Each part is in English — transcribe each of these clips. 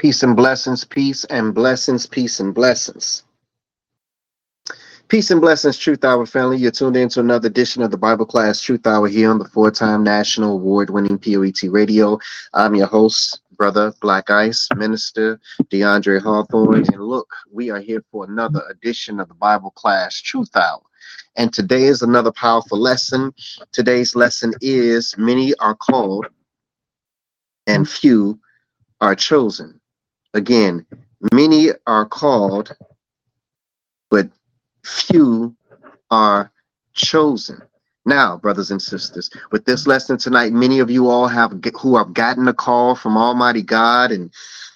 Peace and blessings, peace and blessings, peace and blessings. Peace and blessings, Truth Hour family. You're tuned in to another edition of the Bible Class Truth Hour here on the four time national award winning POET radio. I'm your host, Brother Black Ice, Minister DeAndre Hawthorne. And look, we are here for another edition of the Bible Class Truth Hour. And today is another powerful lesson. Today's lesson is Many are called and few are chosen. Again, many are called, but few are chosen. Now, brothers and sisters, with this lesson tonight, many of you all have who have gotten a call from Almighty God, and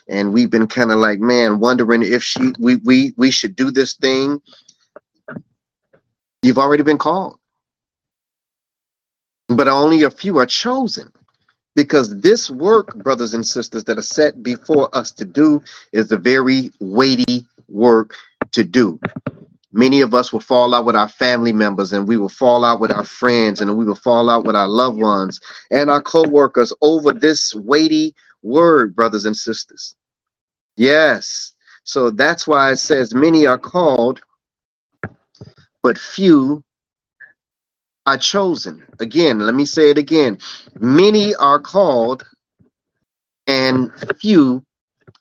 and we've been kind of like, man, wondering if she we we we should do this thing. You've already been called, but only a few are chosen because this work, brothers and sisters, that are set before us to do is a very weighty work to do. Many of us will fall out with our family members and we will fall out with our friends and we will fall out with our loved ones and our co-workers over this weighty word, brothers and sisters. Yes. So that's why it says many are called, but few are chosen. Again, let me say it again. Many are called and few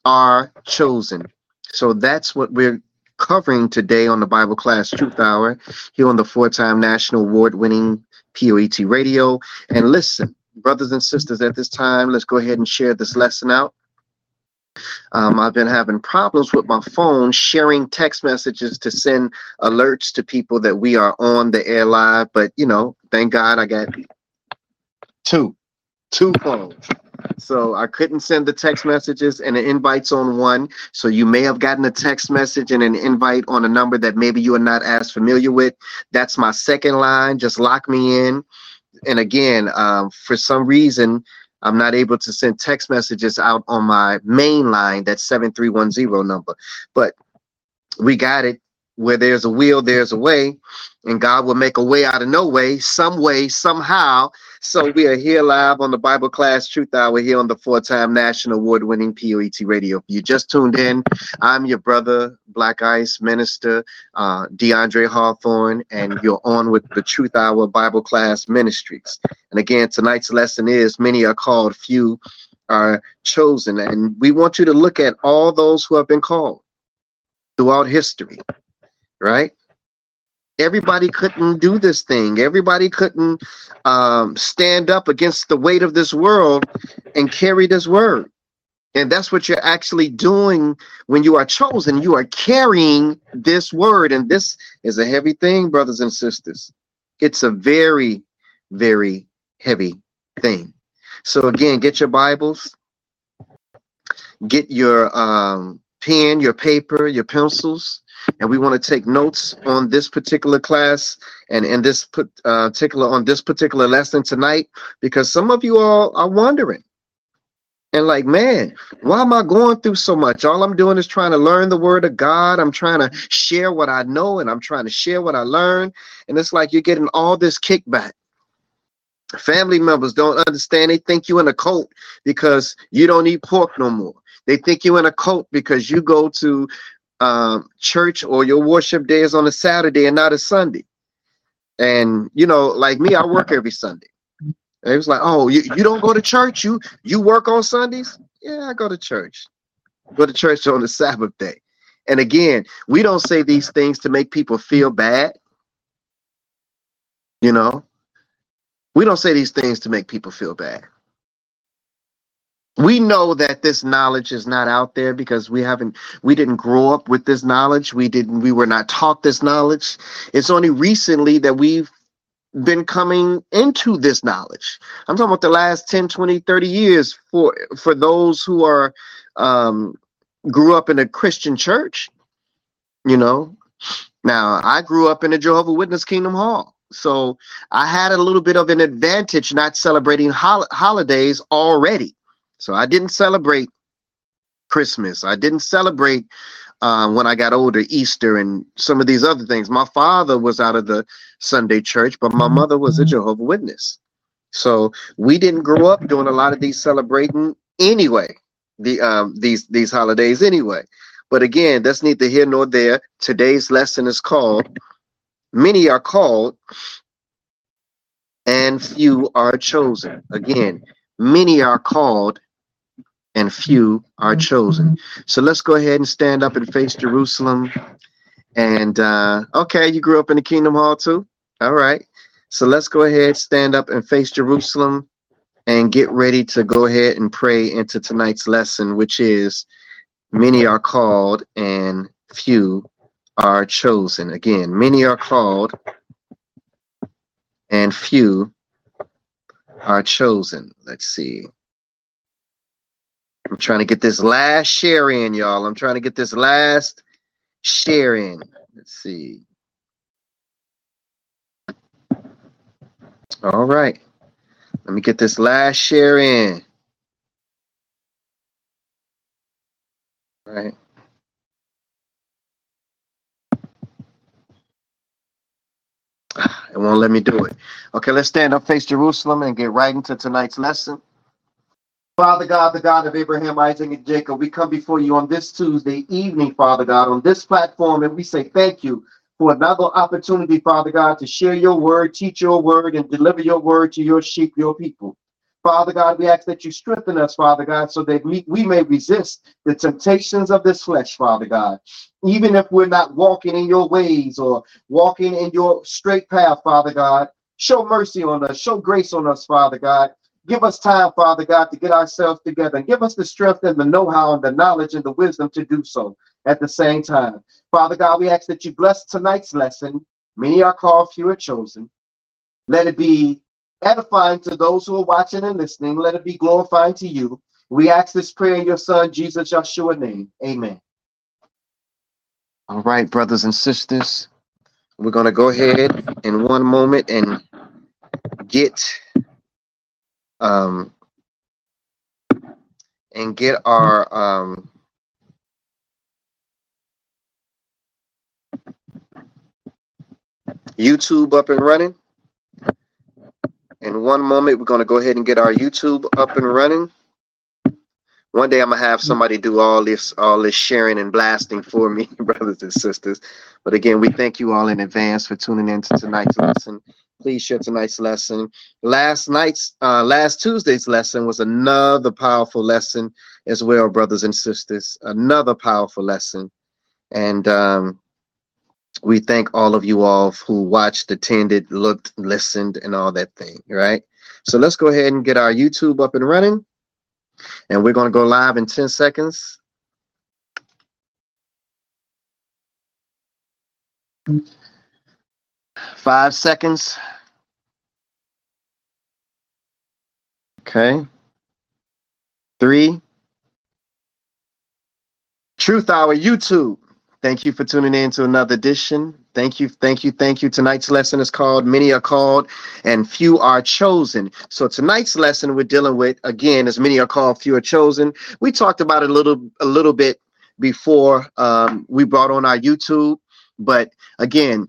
are chosen. So that's what we're covering today on the Bible Class Truth Hour here on the four time national award winning POET radio. And listen, brothers and sisters, at this time, let's go ahead and share this lesson out. Um, I've been having problems with my phone sharing text messages to send alerts to people that we are on the air live. But, you know, thank God I got two, two phones. So I couldn't send the text messages and the invites on one. So you may have gotten a text message and an invite on a number that maybe you are not as familiar with. That's my second line. Just lock me in. And again, um, for some reason, I'm not able to send text messages out on my main line, that 7310 number. But we got it. Where there's a will, there's a way, and God will make a way out of no way, some way, somehow. So we are here live on the Bible Class Truth Hour here on the four-time national award-winning POET Radio. If you just tuned in, I'm your brother, Black Ice Minister uh, DeAndre Hawthorne, and you're on with the Truth Hour Bible Class Ministries. And again, tonight's lesson is many are called, few are chosen. And we want you to look at all those who have been called throughout history, right? everybody couldn't do this thing. Everybody couldn't um, stand up against the weight of this world and carry this word. And that's what you're actually doing when you are chosen. You are carrying this word. And this is a heavy thing, brothers and sisters. It's a very, very heavy thing. So, again, get your Bibles, get your um, pen, your paper, your pencils and we want to take notes on this particular class and in this uh, particular on this particular lesson tonight because some of you all are wondering. And like man why am i going through so much? All i'm doing is trying to learn the word of god. I'm trying to share what i know and i'm trying to share what i learned. And it's like you're getting all this kickback. Family members don't understand. They think you in a cult because you don't eat pork no more. They think you in a cult because you go to um, church or your worship day is on a Saturday and not a Sunday. And you know, like me, I work every Sunday. And it was like, oh, you, you don't go to church? You you work on Sundays? Yeah, I go to church. Go to church on the Sabbath day. And again, we don't say these things to make people feel bad. You know, we don't say these things to make people feel bad we know that this knowledge is not out there because we haven't we didn't grow up with this knowledge we didn't we were not taught this knowledge it's only recently that we've been coming into this knowledge i'm talking about the last 10 20 30 years for for those who are um grew up in a Christian church, you know. Now, I grew up in a Jehovah Witness Kingdom Hall. So I had a little bit of an advantage not celebrating hol- holidays already. So I didn't celebrate Christmas. I didn't celebrate uh, when I got older, Easter and some of these other things. My father was out of the Sunday church, but my mother was a Jehovah Witness. So we didn't grow up doing a lot of these celebrating anyway. The um, these these holidays anyway. But again, that's neither here nor there. Today's lesson is called Many are called, and few are chosen. Again, many are called, and few are chosen. So let's go ahead and stand up and face Jerusalem. And uh, okay, you grew up in the Kingdom Hall too? All right. So let's go ahead, stand up and face Jerusalem and get ready to go ahead and pray into tonight's lesson, which is many are called and few are chosen. Again, many are called and few are chosen. Let's see. I'm trying to get this last share in, y'all. I'm trying to get this last share in. Let's see. All right. Let me get this last share in. All right. It won't let me do it. Okay, let's stand up, face Jerusalem, and get right into tonight's lesson. Father God, the God of Abraham, Isaac, and Jacob, we come before you on this Tuesday evening, Father God, on this platform, and we say thank you for another opportunity, Father God, to share your word, teach your word, and deliver your word to your sheep, your people. Father God, we ask that you strengthen us, Father God, so that we, we may resist the temptations of this flesh, Father God. Even if we're not walking in your ways or walking in your straight path, Father God, show mercy on us, show grace on us, Father God. Give us time, Father God, to get ourselves together give us the strength and the know how and the knowledge and the wisdom to do so at the same time. Father God, we ask that you bless tonight's lesson. Many are called, few are chosen. Let it be edifying to those who are watching and listening. Let it be glorifying to you. We ask this prayer in your son, Jesus Yeshua name. Amen. All right, brothers and sisters, we're going to go ahead in one moment and get um and get our um YouTube up and running. In one moment, we're going to go ahead and get our YouTube up and running. One day I'm gonna have somebody do all this, all this sharing and blasting for me, brothers and sisters. But again, we thank you all in advance for tuning in to tonight's lesson. Please share tonight's lesson. Last night's, uh, last Tuesday's lesson was another powerful lesson as well, brothers and sisters. Another powerful lesson, and um, we thank all of you all who watched, attended, looked, listened, and all that thing, right? So let's go ahead and get our YouTube up and running. And we're going to go live in 10 seconds. Five seconds. Okay. Three. Truth Hour YouTube. Thank you for tuning in to another edition. Thank you, thank you, thank you. Tonight's lesson is called Many Are Called and Few Are Chosen. So tonight's lesson we're dealing with again is Many Are Called, Few Are Chosen. We talked about it a little a little bit before um, we brought on our YouTube, but again,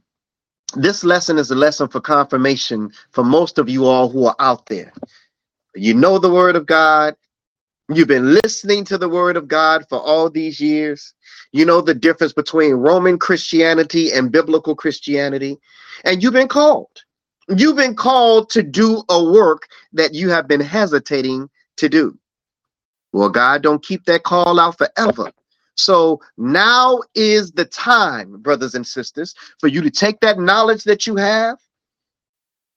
this lesson is a lesson for confirmation for most of you all who are out there. You know the word of God. You've been listening to the word of God for all these years. You know the difference between Roman Christianity and biblical Christianity. And you've been called. You've been called to do a work that you have been hesitating to do. Well, God don't keep that call out forever. So now is the time, brothers and sisters, for you to take that knowledge that you have,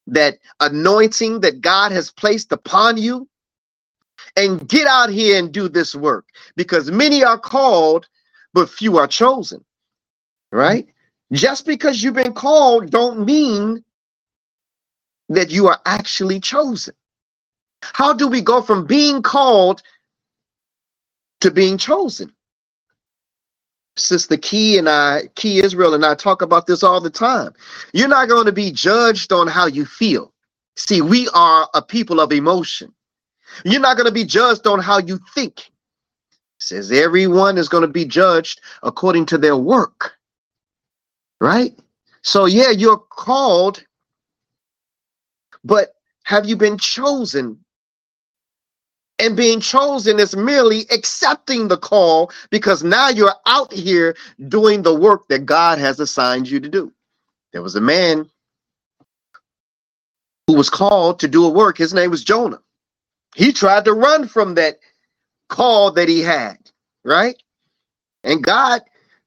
that anointing that God has placed upon you, and get out here and do this work because many are called, but few are chosen. Right? Just because you've been called don't mean that you are actually chosen. How do we go from being called to being chosen? Sister Key and I, Key Israel and I talk about this all the time. You're not going to be judged on how you feel. See, we are a people of emotion. You're not going to be judged on how you think. Says everyone is going to be judged according to their work. Right? So, yeah, you're called, but have you been chosen and being chosen is merely accepting the call because now you're out here doing the work that God has assigned you to do. There was a man who was called to do a work. His name was Jonah. He tried to run from that call that he had, right? And God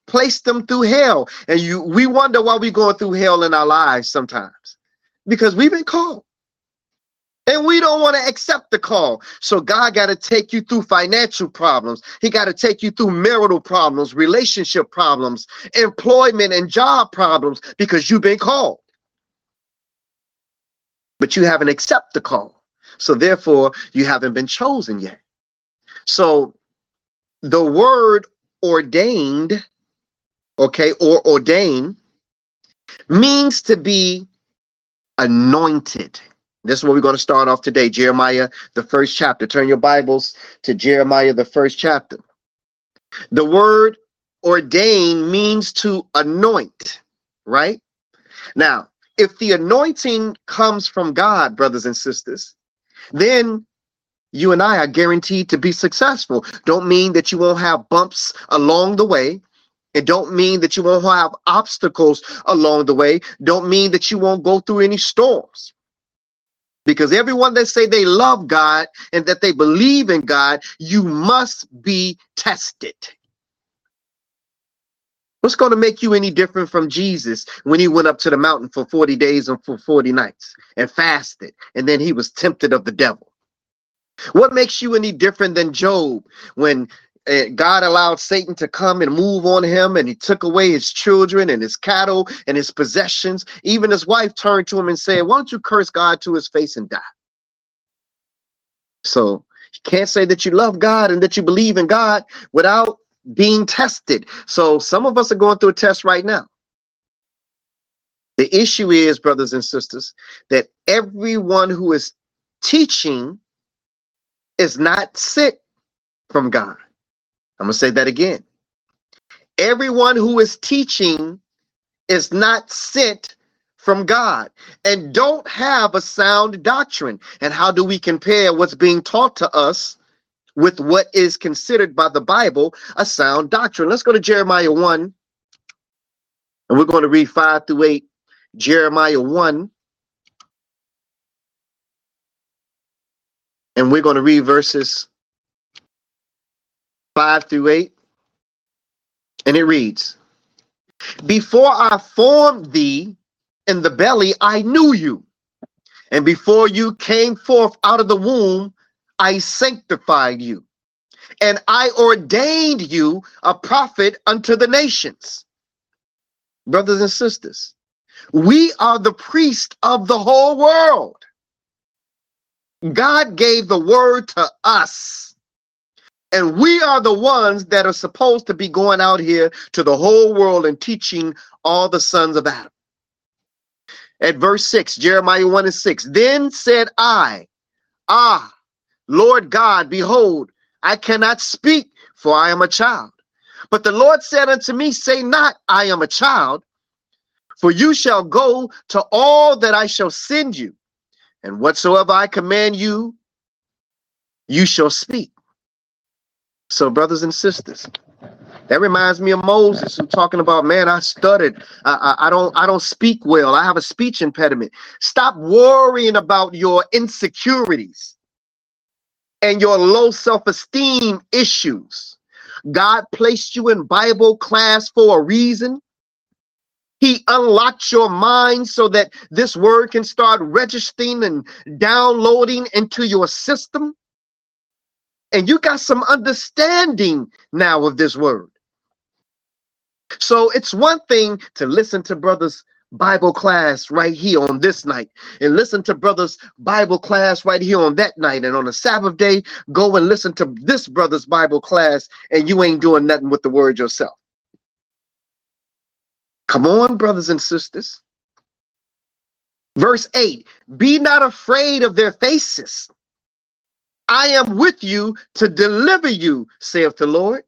placed them through hell. And you we wonder why we're going through hell in our lives sometimes. Because we've been called. And we don't want to accept the call. So God got to take you through financial problems. He got to take you through marital problems, relationship problems, employment and job problems because you've been called. But you haven't accepted the call. So therefore, you haven't been chosen yet. So the word ordained, okay, or ordain means to be anointed this is where we're going to start off today. Jeremiah, the first chapter. Turn your Bibles to Jeremiah, the first chapter. The word ordain means to anoint, right? Now, if the anointing comes from God, brothers and sisters, then you and I are guaranteed to be successful. Don't mean that you won't have bumps along the way. It don't mean that you won't have obstacles along the way. Don't mean that you won't go through any storms. Because everyone that say they love God and that they believe in God, you must be tested. What's going to make you any different from Jesus when he went up to the mountain for 40 days and for 40 nights and fasted, and then he was tempted of the devil? What makes you any different than Job when eh, God allowed Satan to come and move on him, and he took away his children and his cattle and his possessions. Even his wife turned to him and said, Why don't you curse God to his face and die? So you can't say that you love God and that you believe in God without being tested. So some of us are going through a test right now. The issue is, brothers and sisters, that everyone who is teaching is not sent from God. I'm going to say that again. Everyone who is teaching is not sent from God and don't have a sound doctrine. And how do we compare what's being taught to us with what is considered by the Bible a sound doctrine? Let's go to Jeremiah 1 and we're going to read 5 through 8. Jeremiah 1 and we're going to read verses 5 through 8. And it reads Before I formed thee in the belly, I knew you. And before you came forth out of the womb, I sanctified you. And I ordained you a prophet unto the nations. Brothers and sisters, we are the priest of the whole world. God gave the word to us and we are the ones that are supposed to be going out here to the whole world and teaching all the sons of Adam. At verse 6, Jeremiah 1 and 6, then said I, Ah, Lord God, behold, I cannot speak, for I am a child. But the Lord said unto me, Say not, I am a child, for you shall go to all that I shall send you, and whatsoever I command you, you shall speak. So, brothers and sisters, that reminds me of Moses who talking about, man, I stuttered. I, I, I, don't I don't speak well. I have a speech impediment. Stop worrying about your insecurities and your low self-esteem issues. God placed you in Bible class for a reason. He unlocked your mind so that this word can start registering and downloading into your system and you got some understanding now of this word. So it's one thing to listen to brothers Bible class right here on this night and listen to brothers Bible class right here on that night and on a Sabbath day go and listen to this brother's Bible class and you ain't doing nothing with the word yourself. Come on, brothers and sisters. Verse 8 Be not afraid of their faces. I am with you to deliver you, saith the Lord.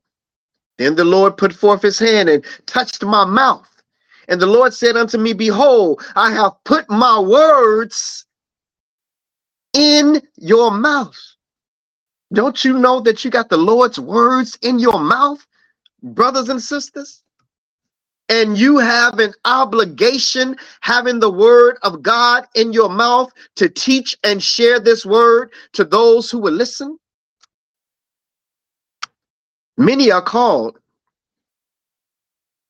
Then the Lord put forth his hand and touched my mouth. And the Lord said unto me, Behold, I have put my words in your mouth. Don't you know that you got the Lord's words in your mouth, brothers and sisters? And you have an obligation having the word of God in your mouth to teach and share this word to those who will listen. Many are called,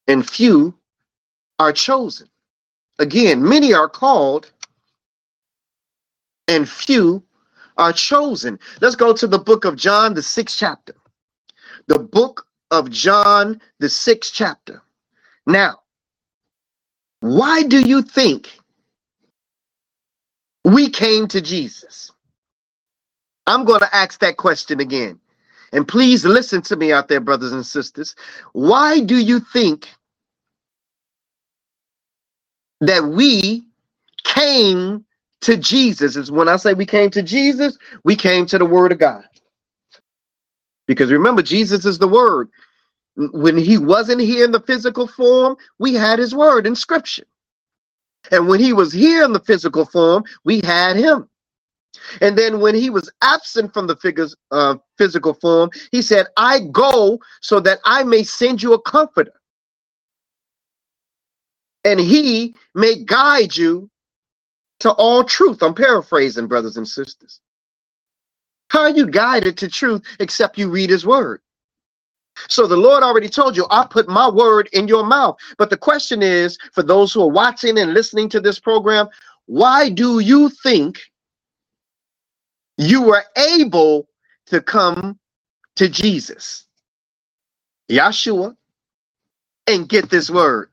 and few are chosen. Again, many are called, and few are chosen. Let's go to the book of John, the sixth chapter. The book of John, the sixth chapter. Now, why do you think we came to Jesus? I'm going to ask that question again. And please listen to me out there, brothers and sisters. Why do you think that we came to Jesus. Is when I say we came to Jesus, we came to the Word of God. Because remember, Jesus is the Word. When he wasn't here in the physical form, we had his word in scripture. And when he was here in the physical form, we had him. And then when he was absent from the figures, uh, physical form, he said, I go so that I may send you a comforter. And he may guide you to all truth. I'm paraphrasing, brothers and sisters. How are you guided to truth except you read his word? So the Lord already told you, I put my word in your mouth. But the question is for those who are watching and listening to this program, why do you think you were able to come to Jesus, Yeshua, and get this word?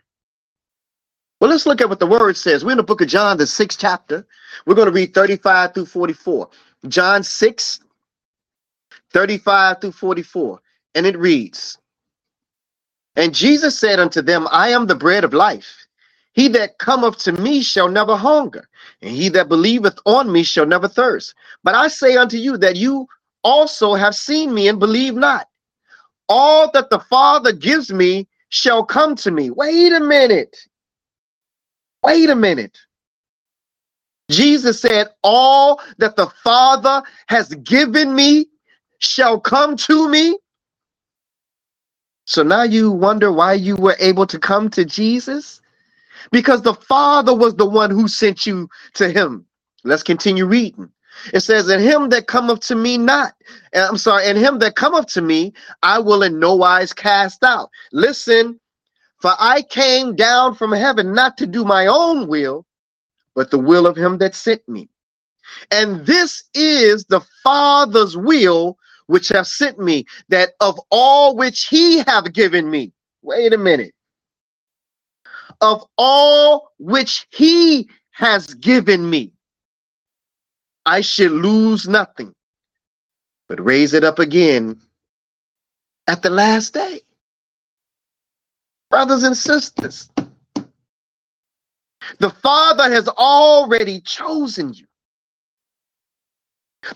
Well, let's look at what the word says. We're in the book of John, the sixth chapter. We're going to read 35 through 44. John 6, 35 through 44. And it reads, And Jesus said unto them, I am the bread of life. He that cometh to me shall never hunger, and he that believeth on me shall never thirst. But I say unto you that you also have seen me and believe not. All that the Father gives me shall come to me. Wait a minute. Wait a minute. Jesus said, All that the Father has given me shall come to me. So now you wonder why you were able to come to Jesus? Because the Father was the one who sent you to him. Let's continue reading. It says, And him that cometh to me not, I'm sorry, and him that cometh to me, I will in no wise cast out. Listen, for I came down from heaven not to do my own will, but the will of him that sent me. And this is the Father's will which have sent me, that of all which he have given me. Wait a minute. Of all which he has given me, I should lose nothing, but raise it up again at the last day brothers and sisters. The Father has already chosen you.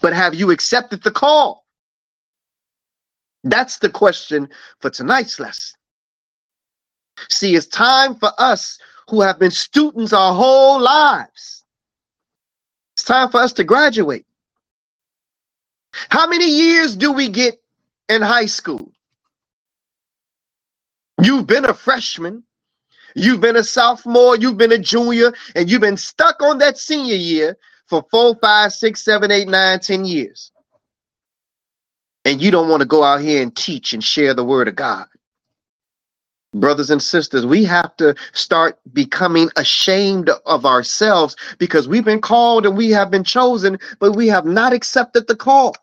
But have you accepted the call? That's the question for tonight's lesson. See, it's time for us who have been students our whole lives. It's time for us to graduate. How many years do we get in high school? You've been a freshman, you've been a sophomore, you've been a junior, and you've been stuck on that senior year for four, five, six, seven, eight, nine, ten years. And you don't want to go out here and teach and share the word of God. Brothers and sisters, we have to start becoming ashamed of ourselves because we've been called and we have been chosen, but we have not accepted the call.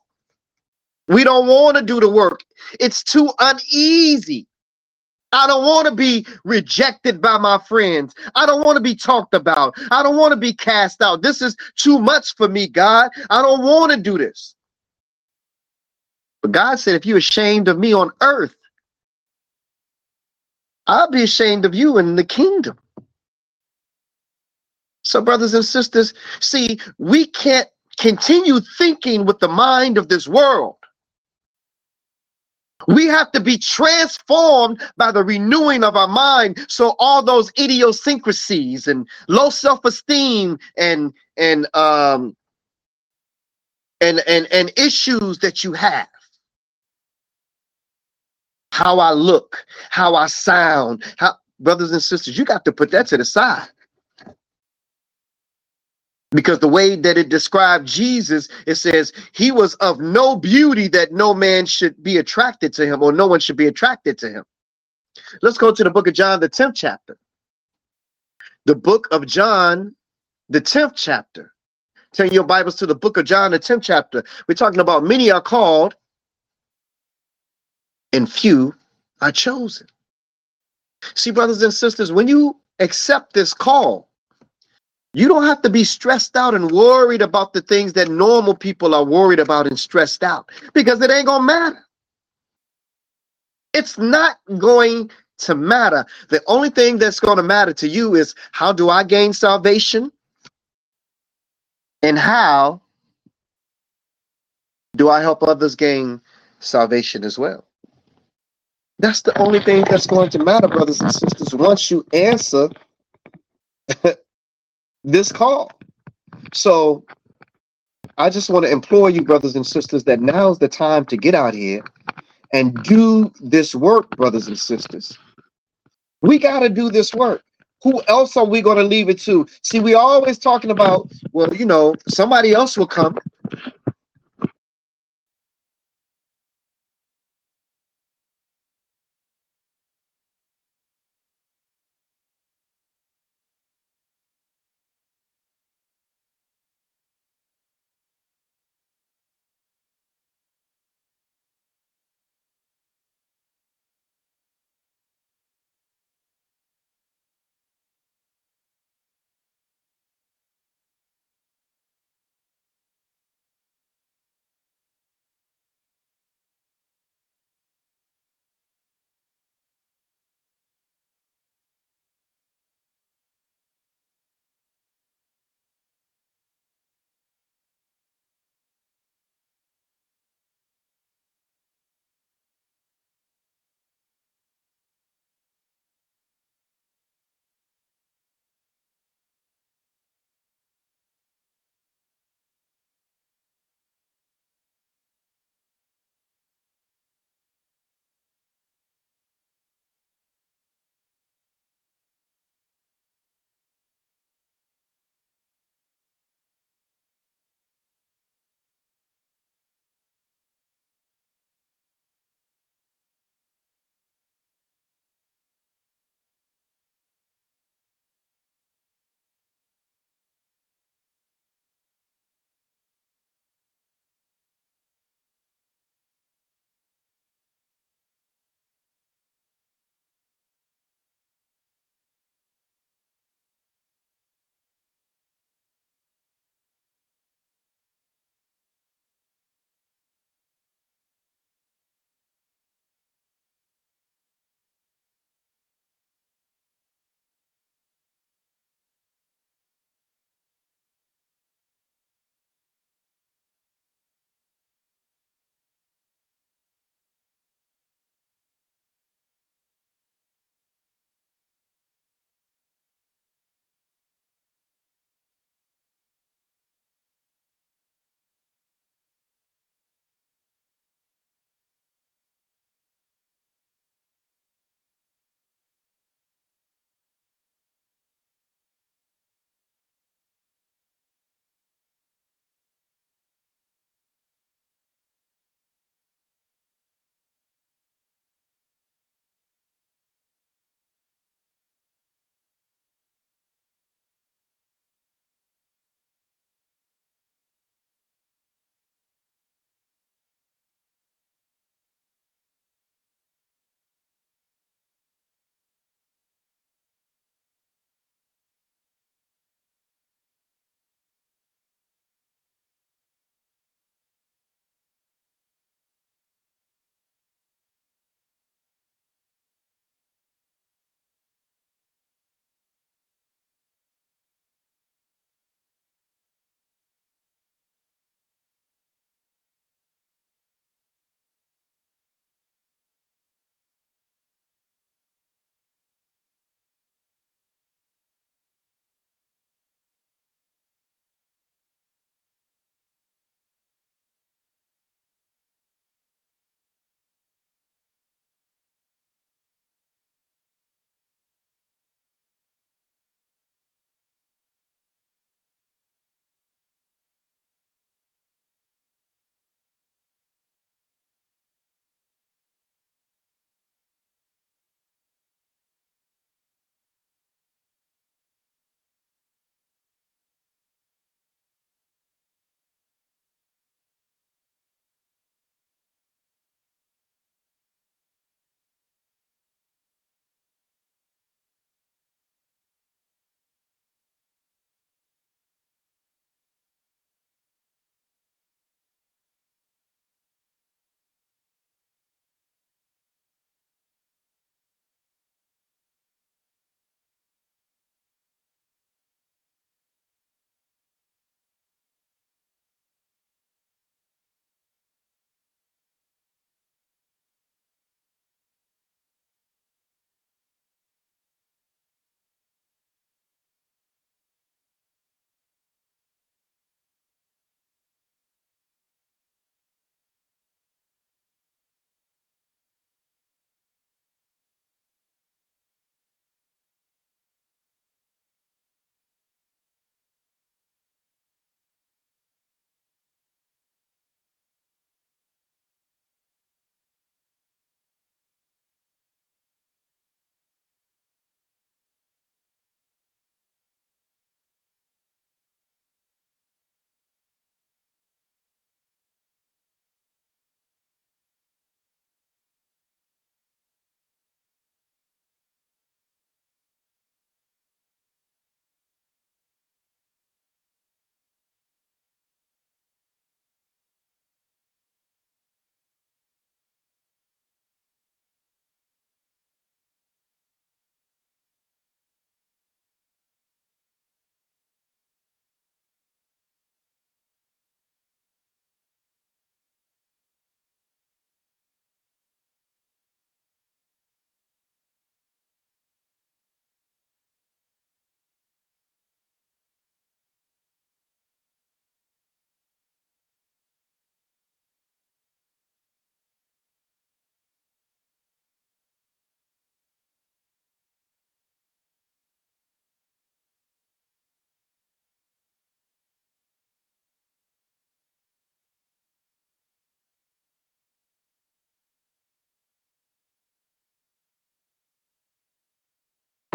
We don't want to do the work. It's too uneasy. I don't want to be rejected by my friends. I don't want to be talked about. I don't want to be cast out. This is too much for me, God. I don't want to do this. But God said, if you're ashamed of me on earth, I'll be ashamed of you in the kingdom. So, brothers and sisters, see, we can't continue thinking with the mind of this world. We have to be transformed by the renewing of our mind. So all those idiosyncrasies and low self-esteem and and um and and and issues that you have. How I look, how I sound, how brothers and sisters, you got to put that to the side because the way that it described Jesus, it says he was of no beauty that no man should be attracted to him or no one should be attracted to him. Let's go to the book of John, the 10th chapter. The book of John, the 10th chapter. Turn your Bibles to the book of John, the 10th chapter. We're talking about many are called and few are chosen. See, brothers and sisters, when you accept this call, you don't have to be stressed out and worried about the things that normal people are worried about and stressed out because it ain't going to matter. It's not going to matter. The only thing that's going to matter to you is how do I gain salvation? And how do I help others gain salvation as well? That's the only thing that's going to matter, brothers and sisters. Once you answer this call. So I just want to implore you, brothers and sisters, that now's the time to get out here and do this work, brothers and sisters. We got to do this work. Who else are we going to leave it to? See, we always talking about, well, you know, somebody else will come.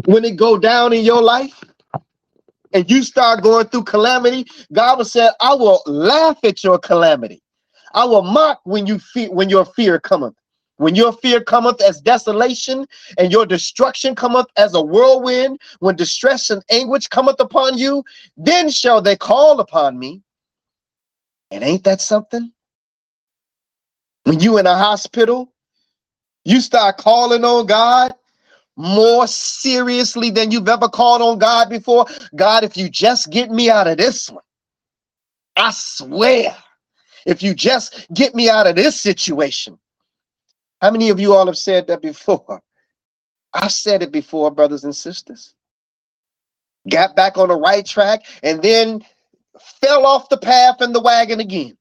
When it go down in your life and you start going through calamity, God will say, I will laugh at your calamity. I will mock when you fear when your fear cometh. When your fear cometh as desolation and your destruction cometh as a whirlwind, when distress and anguish cometh upon you, then shall they call upon me. And ain't that something? When you in a hospital, you start calling on God more seriously than you've ever called on God before. God, if you just get me out of this one, I swear, if you just get me out of this situation, how many of you all have said that before? I've said it before, brothers and sisters. Got back on the right track and then fell off the path and the wagon again.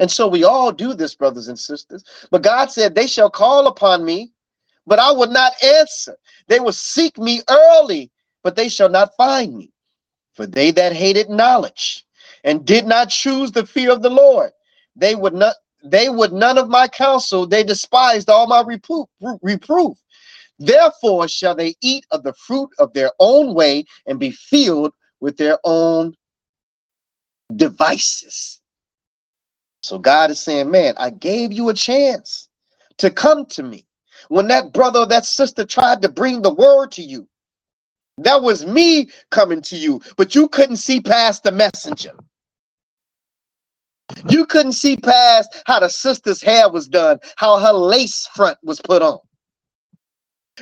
And so we all do this, brothers and sisters. But God said, They shall call upon me, but I will not answer. They will seek me early, but they shall not find me. For they that hated knowledge and did not choose the fear of the Lord, they would not they would none of my counsel, they despised all my reproof, reproof. Therefore shall they eat of the fruit of their own way and be filled with their own devices. So God is saying, Man, I gave you a chance to come to me. When that brother or that sister tried to bring the word to you, that was me coming to you, but you couldn't see past the messenger. You couldn't see past how the sister's hair was done, how her lace front was put on.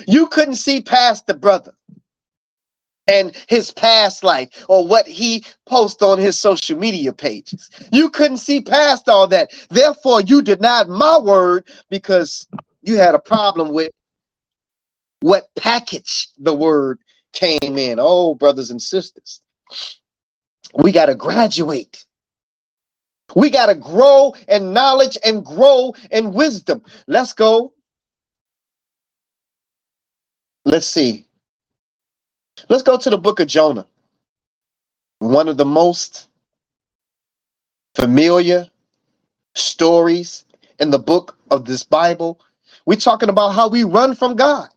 You couldn't see past the brother and his past life or what he posts on his social media pages. You couldn't see past all that. Therefore, you denied my word because you had a problem with what package the word came in. Oh, brothers and sisters, we got to graduate. We got to grow in knowledge and grow in wisdom. Let's go. Let's see. Let's go to the book of Jonah. One of the most familiar stories in the book of this Bible. We're talking about how we run from God.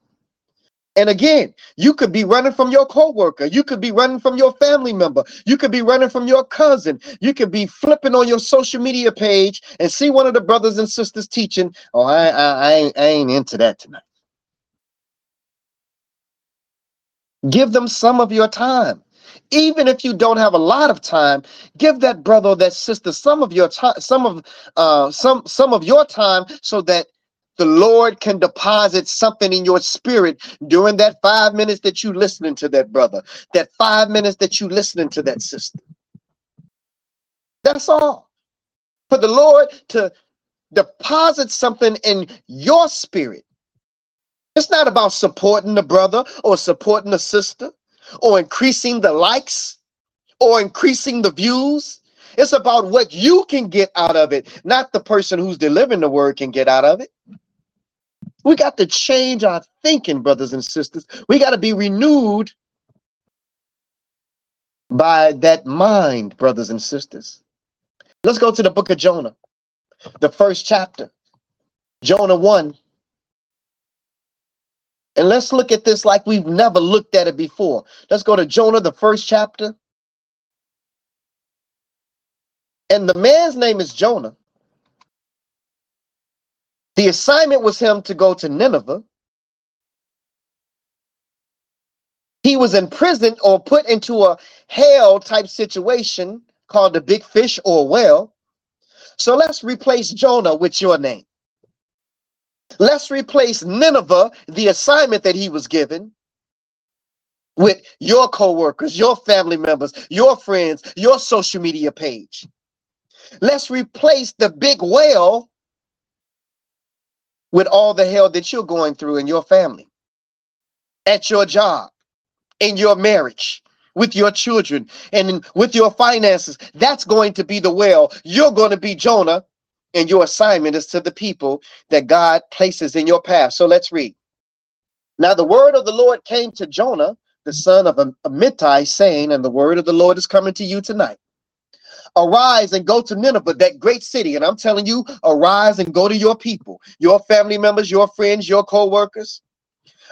And again, you could be running from your coworker. You could be running from your family member. You could be running from your cousin. You could be flipping on your social media page and see one of the brothers and sisters teaching. Oh, I, I, I, ain't, I ain't into that tonight. Give them some of your time. Even if you don't have a lot of time, give that brother or that sister some of your time, some of uh some some of your time so that the Lord can deposit something in your spirit during that five minutes that you listening to that brother, that five minutes that you listening to that sister. That's all. For the Lord to deposit something in your spirit. It's not about supporting the brother or supporting the sister or increasing the likes or increasing the views. It's about what you can get out of it, not the person who's delivering the word can get out of it. We got to change our thinking, brothers and sisters. We got to be renewed by that mind, brothers and sisters. Let's go to the book of Jonah, the first chapter, Jonah 1. And let's look at this like we've never looked at it before. Let's go to Jonah, the first chapter. And the man's name is Jonah. The assignment was him to go to Nineveh. He was imprisoned or put into a hell type situation called the big fish or whale. So let's replace Jonah with your name. Let's replace Nineveh, the assignment that he was given, with your coworkers, your family members, your friends, your social media page. Let's replace the big whale with all the hell that you're going through in your family, at your job, in your marriage, with your children, and with your finances. That's going to be the well. You're going to be Jonah, and your assignment is to the people that God places in your path. So let's read. Now the word of the Lord came to Jonah, the son of Amittai, saying, And the word of the Lord is coming to you tonight. Arise and go to Nineveh, that great city. And I'm telling you, arise and go to your people, your family members, your friends, your co workers.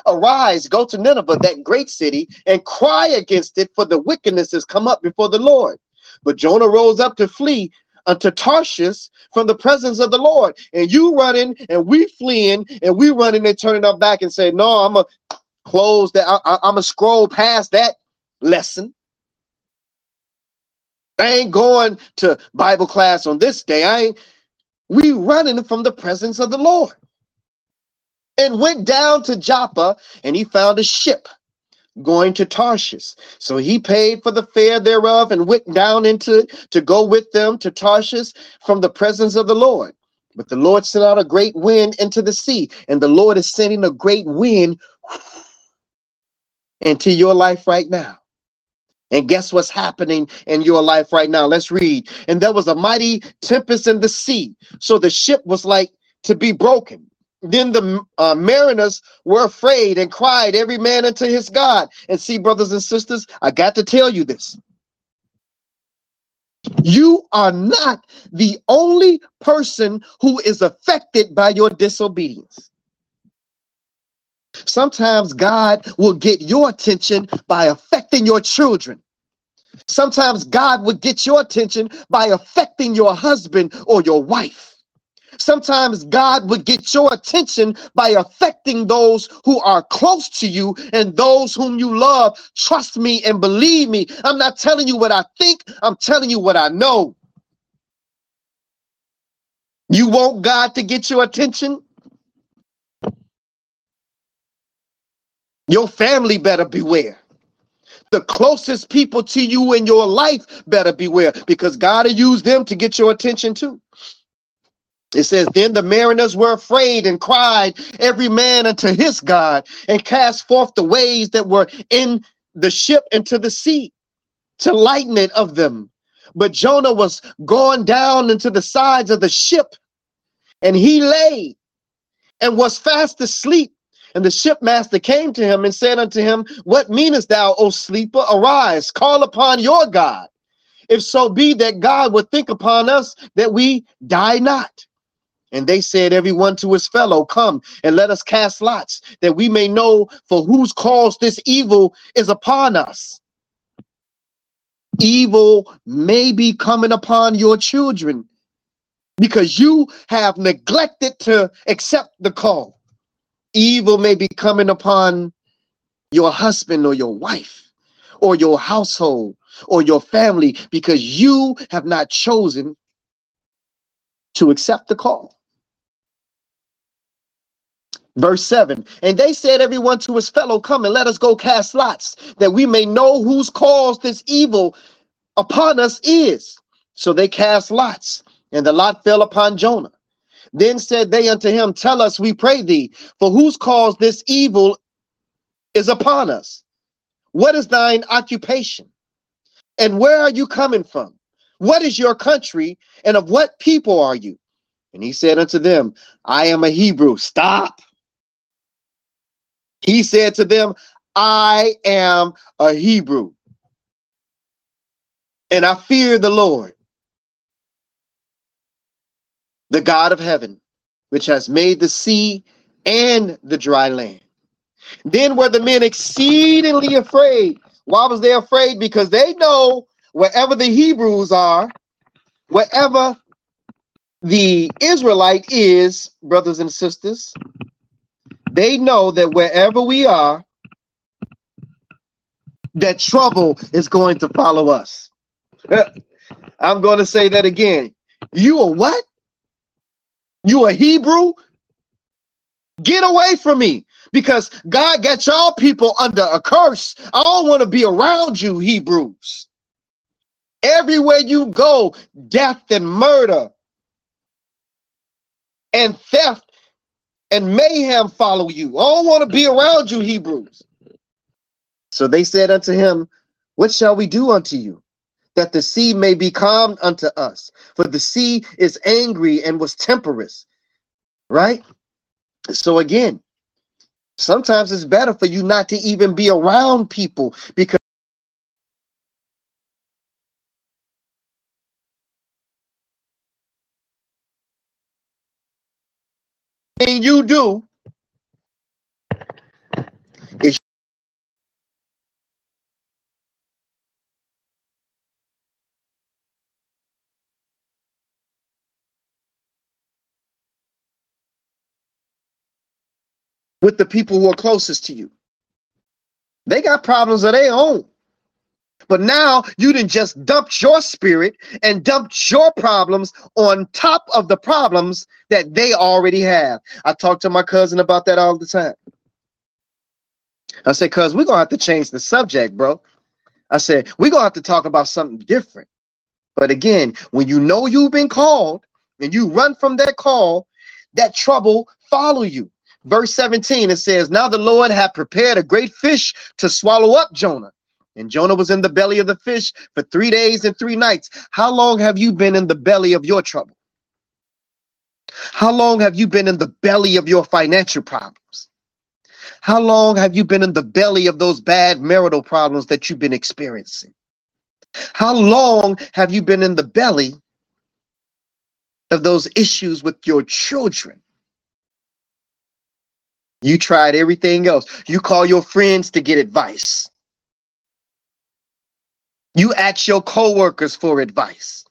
Arise, go to Nineveh, that great city, and cry against it, for the wickedness has come up before the Lord. But Jonah rose up to flee unto Tarshish from the presence of the Lord. And you running and we fleeing and we running and turning our back and say, No, I'm a close that. I, am a scroll past that lesson. I ain't going to Bible class on this day. I ain't. We running from the presence of the Lord. And went down to Joppa and he found a ship going to Tarshish. So he paid for the fare thereof and went down into to go with them to Tarshish from the presence of the Lord. But the Lord sent out a great wind into the sea, and the Lord is sending a great wind into your life right now. And guess what's happening in your life right now? Let's read. And there was a mighty tempest in the sea. So the ship was like to be broken. Then the uh, mariners were afraid and cried, every man unto his God. And see, brothers and sisters, I got to tell you this. You are not the only person who is affected by your disobedience. Sometimes God will get your attention by affecting your children. Sometimes God will get your attention by affecting your husband or your wife. Sometimes God would get your attention by affecting those who are close to you and those whom you love. Trust me and believe me. I'm not telling you what I think, I'm telling you what I know. You want God to get your attention? Your family better beware. The closest people to you in your life better beware because God will use them to get your attention too. It says, Then the mariners were afraid and cried, every man unto his God, and cast forth the waves that were in the ship into the sea to lighten it of them. But Jonah was going down into the sides of the ship, and he lay and was fast asleep. And the shipmaster came to him and said unto him, What meanest thou, O sleeper? Arise, call upon your God. If so be that God would think upon us that we die not. And they said, Everyone to his fellow, come and let us cast lots, that we may know for whose cause this evil is upon us. Evil may be coming upon your children because you have neglected to accept the call. Evil may be coming upon your husband or your wife or your household or your family because you have not chosen to accept the call. Verse 7 And they said, Everyone to his fellow, Come and let us go cast lots, that we may know whose cause this evil upon us is. So they cast lots, and the lot fell upon Jonah. Then said they unto him, Tell us, we pray thee, for whose cause this evil is upon us? What is thine occupation? And where are you coming from? What is your country, and of what people are you? And he said unto them, I am a Hebrew. Stop. He said to them, I am a Hebrew, and I fear the Lord, the God of heaven, which has made the sea and the dry land. Then were the men exceedingly afraid. Why was they afraid? Because they know wherever the Hebrews are, wherever the Israelite is, brothers and sisters, they know that wherever we are, that trouble is going to follow us. I'm going to say that again. You are what? You a Hebrew? Get away from me because God got y'all people under a curse. I don't want to be around you, Hebrews. Everywhere you go, death and murder and theft and mayhem follow you. I don't want to be around you, Hebrews. So they said unto him, What shall we do unto you? That the sea may be calmed unto us. For the sea is angry and was temperous. Right? So again, sometimes it's better for you not to even be around people because and you do with the people who are closest to you. They got problems of their own. But now you didn't just dump your spirit and dump your problems on top of the problems that they already have. I talk to my cousin about that all the time. I said, cuz we're gonna have to change the subject, bro. I said, we're gonna have to talk about something different. But again, when you know you've been called and you run from that call, that trouble follow you. Verse 17, it says, Now the Lord had prepared a great fish to swallow up Jonah. And Jonah was in the belly of the fish for three days and three nights. How long have you been in the belly of your trouble? How long have you been in the belly of your financial problems? How long have you been in the belly of those bad marital problems that you've been experiencing? How long have you been in the belly of those issues with your children? You tried everything else. You call your friends to get advice. You ask your coworkers for advice.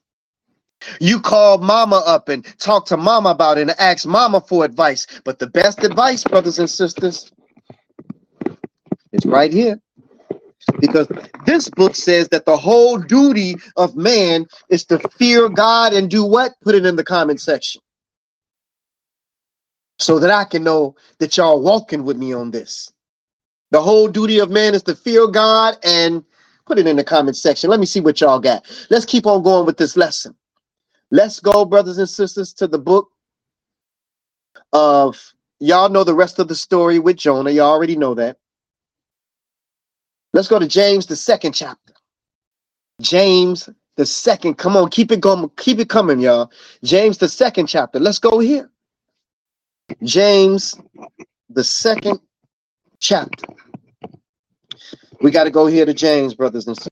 You call mama up and talk to mama about it and ask mama for advice. But the best advice, brothers and sisters, is right here. Because this book says that the whole duty of man is to fear God and do what? Put it in the comment section. So that I can know that y'all walking with me on this. The whole duty of man is to fear God and Put it in the comment section. Let me see what y'all got. Let's keep on going with this lesson. Let's go, brothers and sisters, to the book of y'all know the rest of the story with Jonah. Y'all already know that. Let's go to James, the second chapter. James, the second. Come on, keep it going. Keep it coming, y'all. James, the second chapter. Let's go here. James, the second chapter. We got to go here to James, brothers and sisters.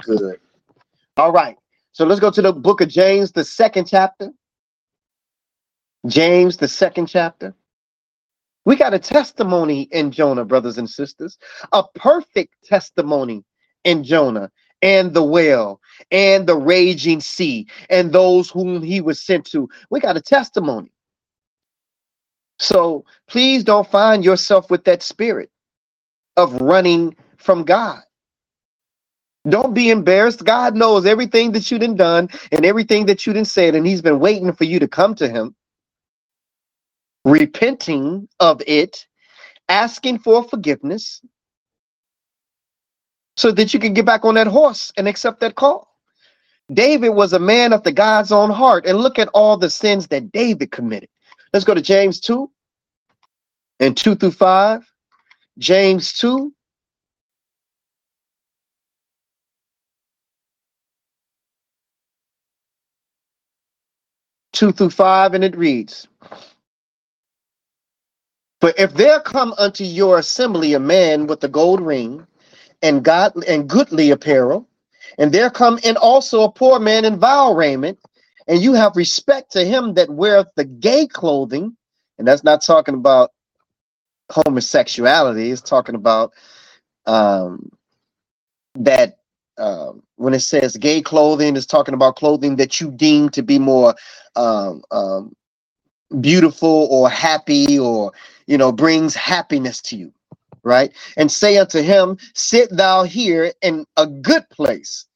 Good. All right. So let's go to the book of James, the second chapter. James, the second chapter. We got a testimony in Jonah, brothers and sisters, a perfect testimony in Jonah and the whale and the raging sea and those whom he was sent to. We got a testimony. So please don't find yourself with that spirit of running from God. Don't be embarrassed. God knows everything that you done done and everything that you done said, and He's been waiting for you to come to Him, repenting of it, asking for forgiveness, so that you can get back on that horse and accept that call. David was a man of the God's own heart. And look at all the sins that David committed. Let's go to James 2 and 2 through 5. James 2. Two through five, and it reads, For if there come unto your assembly a man with a gold ring, and God and goodly apparel, and there come in also a poor man in vile raiment, and you have respect to him that weareth the gay clothing, and that's not talking about homosexuality, it's talking about um, that uh, when it says gay clothing, it's talking about clothing that you deem to be more um, um, beautiful or happy or you know brings happiness to you right? And say unto him, Sit thou here in a good place.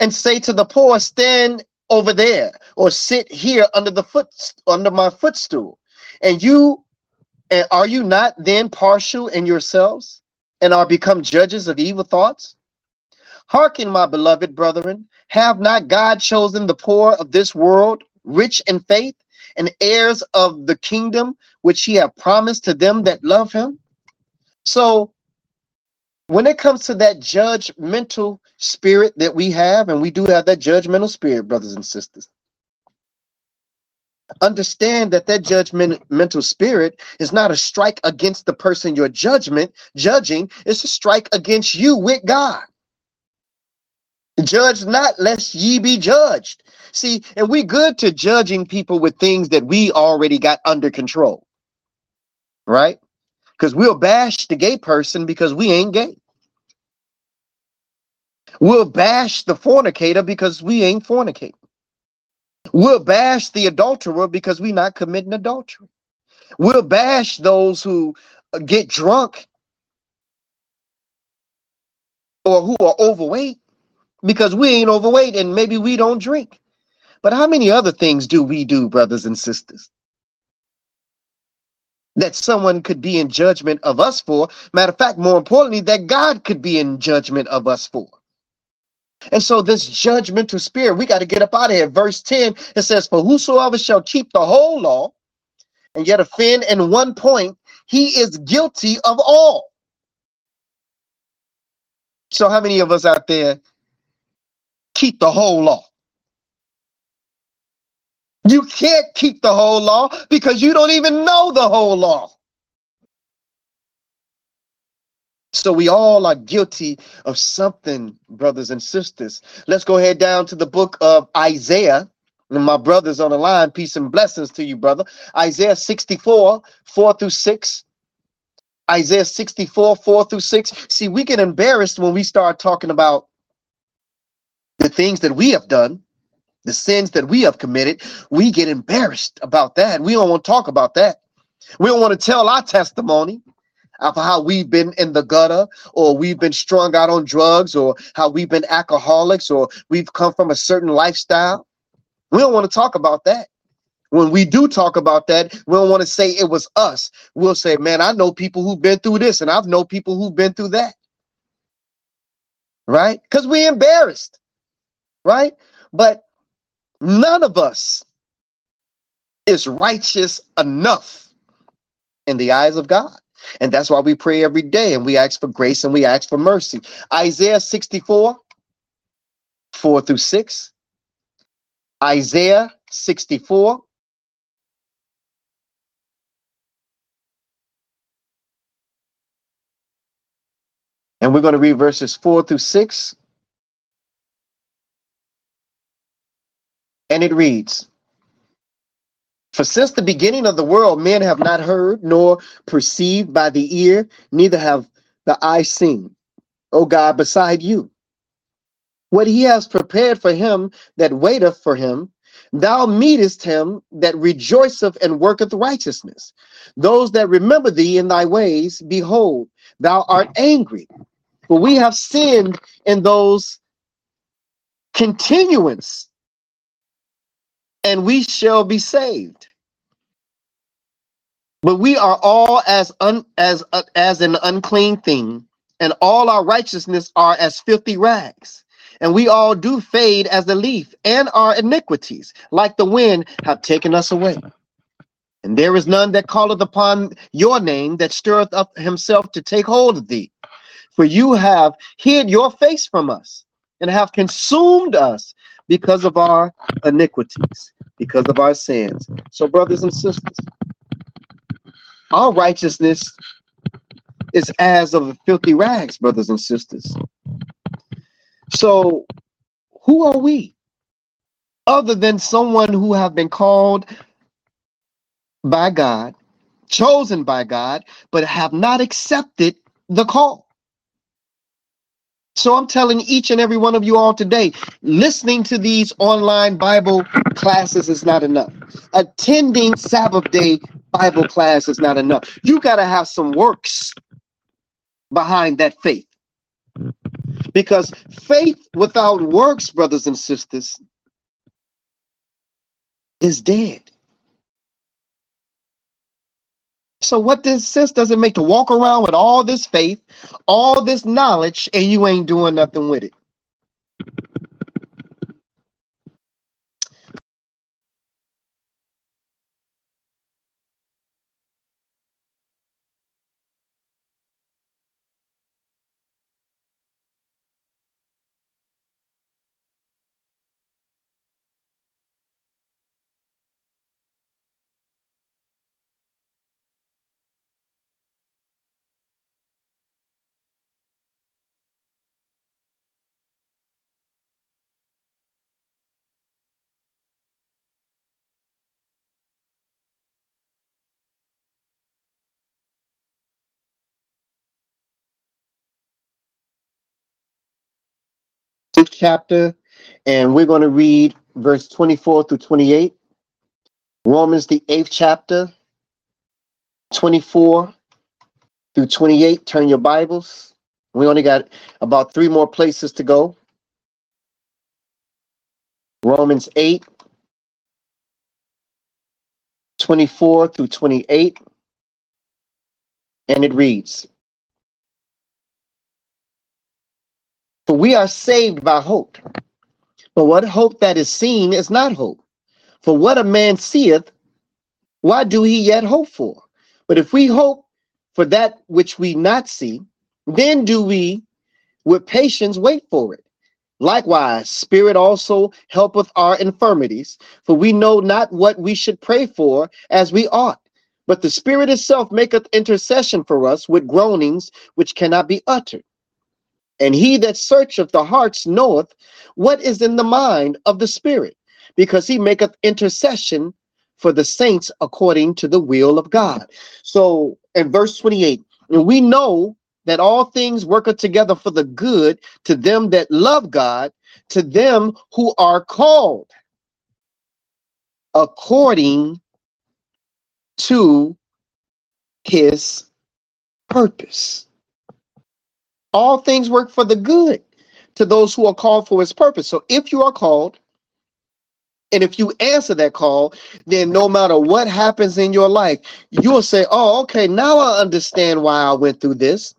And say to the poor, Stand over there, or sit here under the foot under my footstool. And you and are you not then partial in yourselves and are become judges of evil thoughts? Hearken, my beloved brethren, have not God chosen the poor of this world, rich in faith, and heirs of the kingdom which he hath promised to them that love him? So when it comes to that judgmental spirit that we have, and we do have that judgmental spirit, brothers and sisters, understand that that judgmental spirit is not a strike against the person you're judgment judging it's a strike against you with god judge not lest ye be judged see and we good to judging people with things that we already got under control right Because we'll bash the gay person because we ain't gay. We'll bash the fornicator because we ain't fornicating. We'll bash the adulterer because we not committing adultery. We'll bash those who uh, get drunk or who are overweight because we ain't overweight and maybe we don't drink. But how many other things do we do, brothers and sisters? That someone could be in judgment of us for. Matter of fact, more importantly, that God could be in judgment of us for. And so, this judgmental spirit, we got to get up out of here. Verse 10, it says, For whosoever shall keep the whole law and yet offend in one point, he is guilty of all. So, how many of us out there keep the whole law? You can't keep the whole law because you don't even know the whole law. So we all are guilty of something, brothers and sisters. Let's go ahead down to the book of Isaiah. And my brothers on the line, peace and blessings to you, brother. Isaiah 64, 4 through 6. Isaiah 64, 4 through 6. See, we get embarrassed when we start talking about the things that we have done the sins that we have committed, we get embarrassed about that. We don't want to talk about that. We don't want to tell our testimony of how we've been in the gutter or we've been strung out on drugs or how we've been alcoholics or we've come from a certain lifestyle. We don't want to talk about that. When we do talk about that, we don't want to say it was us. We'll say, man, I know people who've been through this and I've known people who've been through that. Right? Because we're embarrassed. Right? But None of us is righteous enough in the eyes of God. And that's why we pray every day and we ask for grace and we ask for mercy. Isaiah 64, 4 through 6. Isaiah 64. And we're going to read verses 4 through 6. And it reads For since the beginning of the world, men have not heard nor perceived by the ear, neither have the eye seen, O God, beside you. What he has prepared for him that waiteth for him, thou meetest him that rejoiceth and worketh righteousness. Those that remember thee in thy ways, behold, thou art angry. For we have sinned in those continuance and we shall be saved. But we are all as un, as uh, as an unclean thing, and all our righteousness are as filthy rags. And we all do fade as the leaf, and our iniquities, like the wind, have taken us away. And there is none that calleth upon your name that stirreth up himself to take hold of thee. For you have hid your face from us, and have consumed us because of our iniquities, because of our sins. So, brothers and sisters, our righteousness is as of filthy rags, brothers and sisters. So, who are we? Other than someone who have been called by God, chosen by God, but have not accepted the call. So I'm telling each and every one of you all today, listening to these online Bible classes is not enough. Attending Sabbath day Bible class is not enough. You got to have some works behind that faith. Because faith without works, brothers and sisters, is dead. So what this sense does it make to walk around with all this faith, all this knowledge, and you ain't doing nothing with it? Chapter, and we're going to read verse 24 through 28. Romans, the eighth chapter, 24 through 28. Turn your Bibles. We only got about three more places to go. Romans 8, 24 through 28. And it reads For we are saved by hope. But what hope that is seen is not hope. For what a man seeth, why do he yet hope for? But if we hope for that which we not see, then do we with patience wait for it. Likewise, Spirit also helpeth our infirmities, for we know not what we should pray for as we ought. But the Spirit itself maketh intercession for us with groanings which cannot be uttered. And he that searcheth the hearts knoweth what is in the mind of the Spirit, because he maketh intercession for the saints according to the will of God. So in verse 28, and we know that all things work together for the good to them that love God, to them who are called according to his purpose. All things work for the good to those who are called for his purpose. So if you are called, and if you answer that call, then no matter what happens in your life, you'll say, Oh, okay, now I understand why I went through this.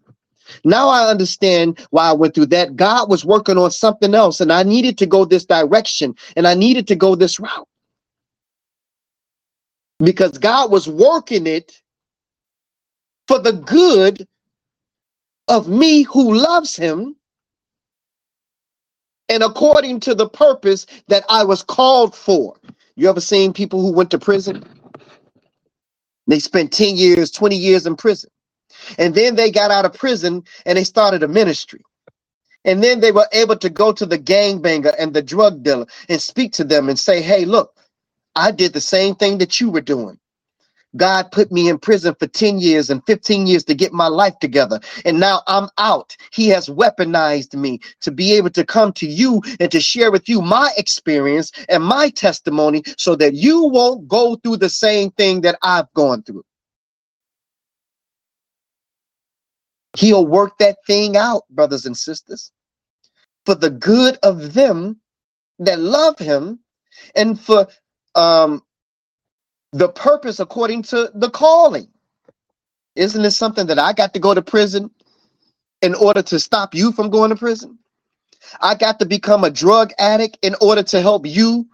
Now I understand why I went through that. God was working on something else, and I needed to go this direction, and I needed to go this route. Because God was working it for the good of me who loves him and according to the purpose that I was called for. You ever seen people who went to prison? They spent 10 years, 20 years in prison. And then they got out of prison and they started a ministry. And then they were able to go to the gangbanger and the drug dealer and speak to them and say, hey, look, I did the same thing that you were doing. God put me in prison for 10 years and 15 years to get my life together. And now I'm out. He has weaponized me to be able to come to you and to share with you my experience and my testimony so that you won't go through the same thing that I've gone through. He'll work that thing out, brothers and sisters, for the good of them that love him and for um the purpose according to the calling. Isn't this something that I got to go to prison in order to stop you from going to prison? I got to become a drug addict in order to help you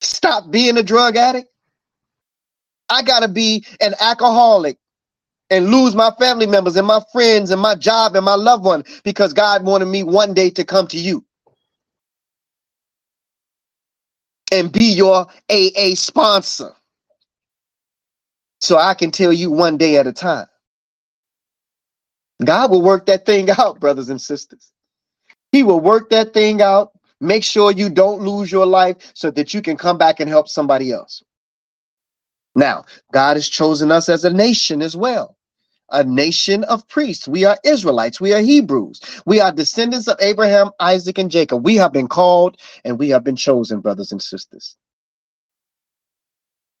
stop being a drug addict. I got to be an alcoholic and lose my family members and my friends and my job and my loved one because God wanted me one day to come to you and be your AA sponsor so I can tell you one day at a time. God will work that thing out, brothers and sisters. He will work that thing out. Make sure you don't lose your life so that you can come back and help somebody else. Now, God has chosen us as a nation as well. A nation of priests. We are Israelites. We are Hebrews. We are descendants of Abraham, Isaac, and Jacob. We have been called and we have been chosen, brothers and sisters.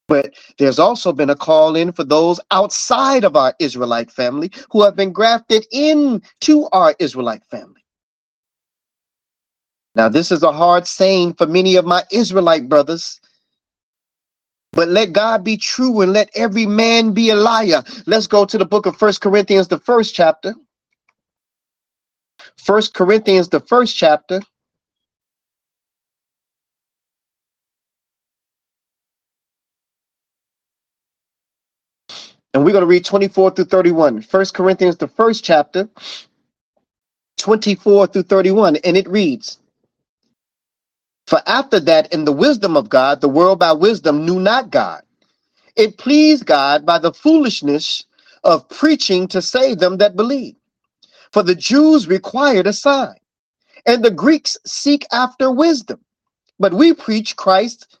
But there's also been a call in for those outside of our Israelite family who have been grafted into our Israelite family. Now, this is a hard saying for many of my Israelite brothers. But let God be true and let every man be a liar. Let's go to the book of First Corinthians, the first chapter. First Corinthians, the first chapter. And we're going to read 24 through 31. First Corinthians, the first chapter, 24 through 31. And it reads, For after that, in the wisdom of God, the world by wisdom knew not God. It pleased God by the foolishness of preaching to save them that believe. For the Jews required a sign, and the Greeks seek after wisdom. But we preach Christ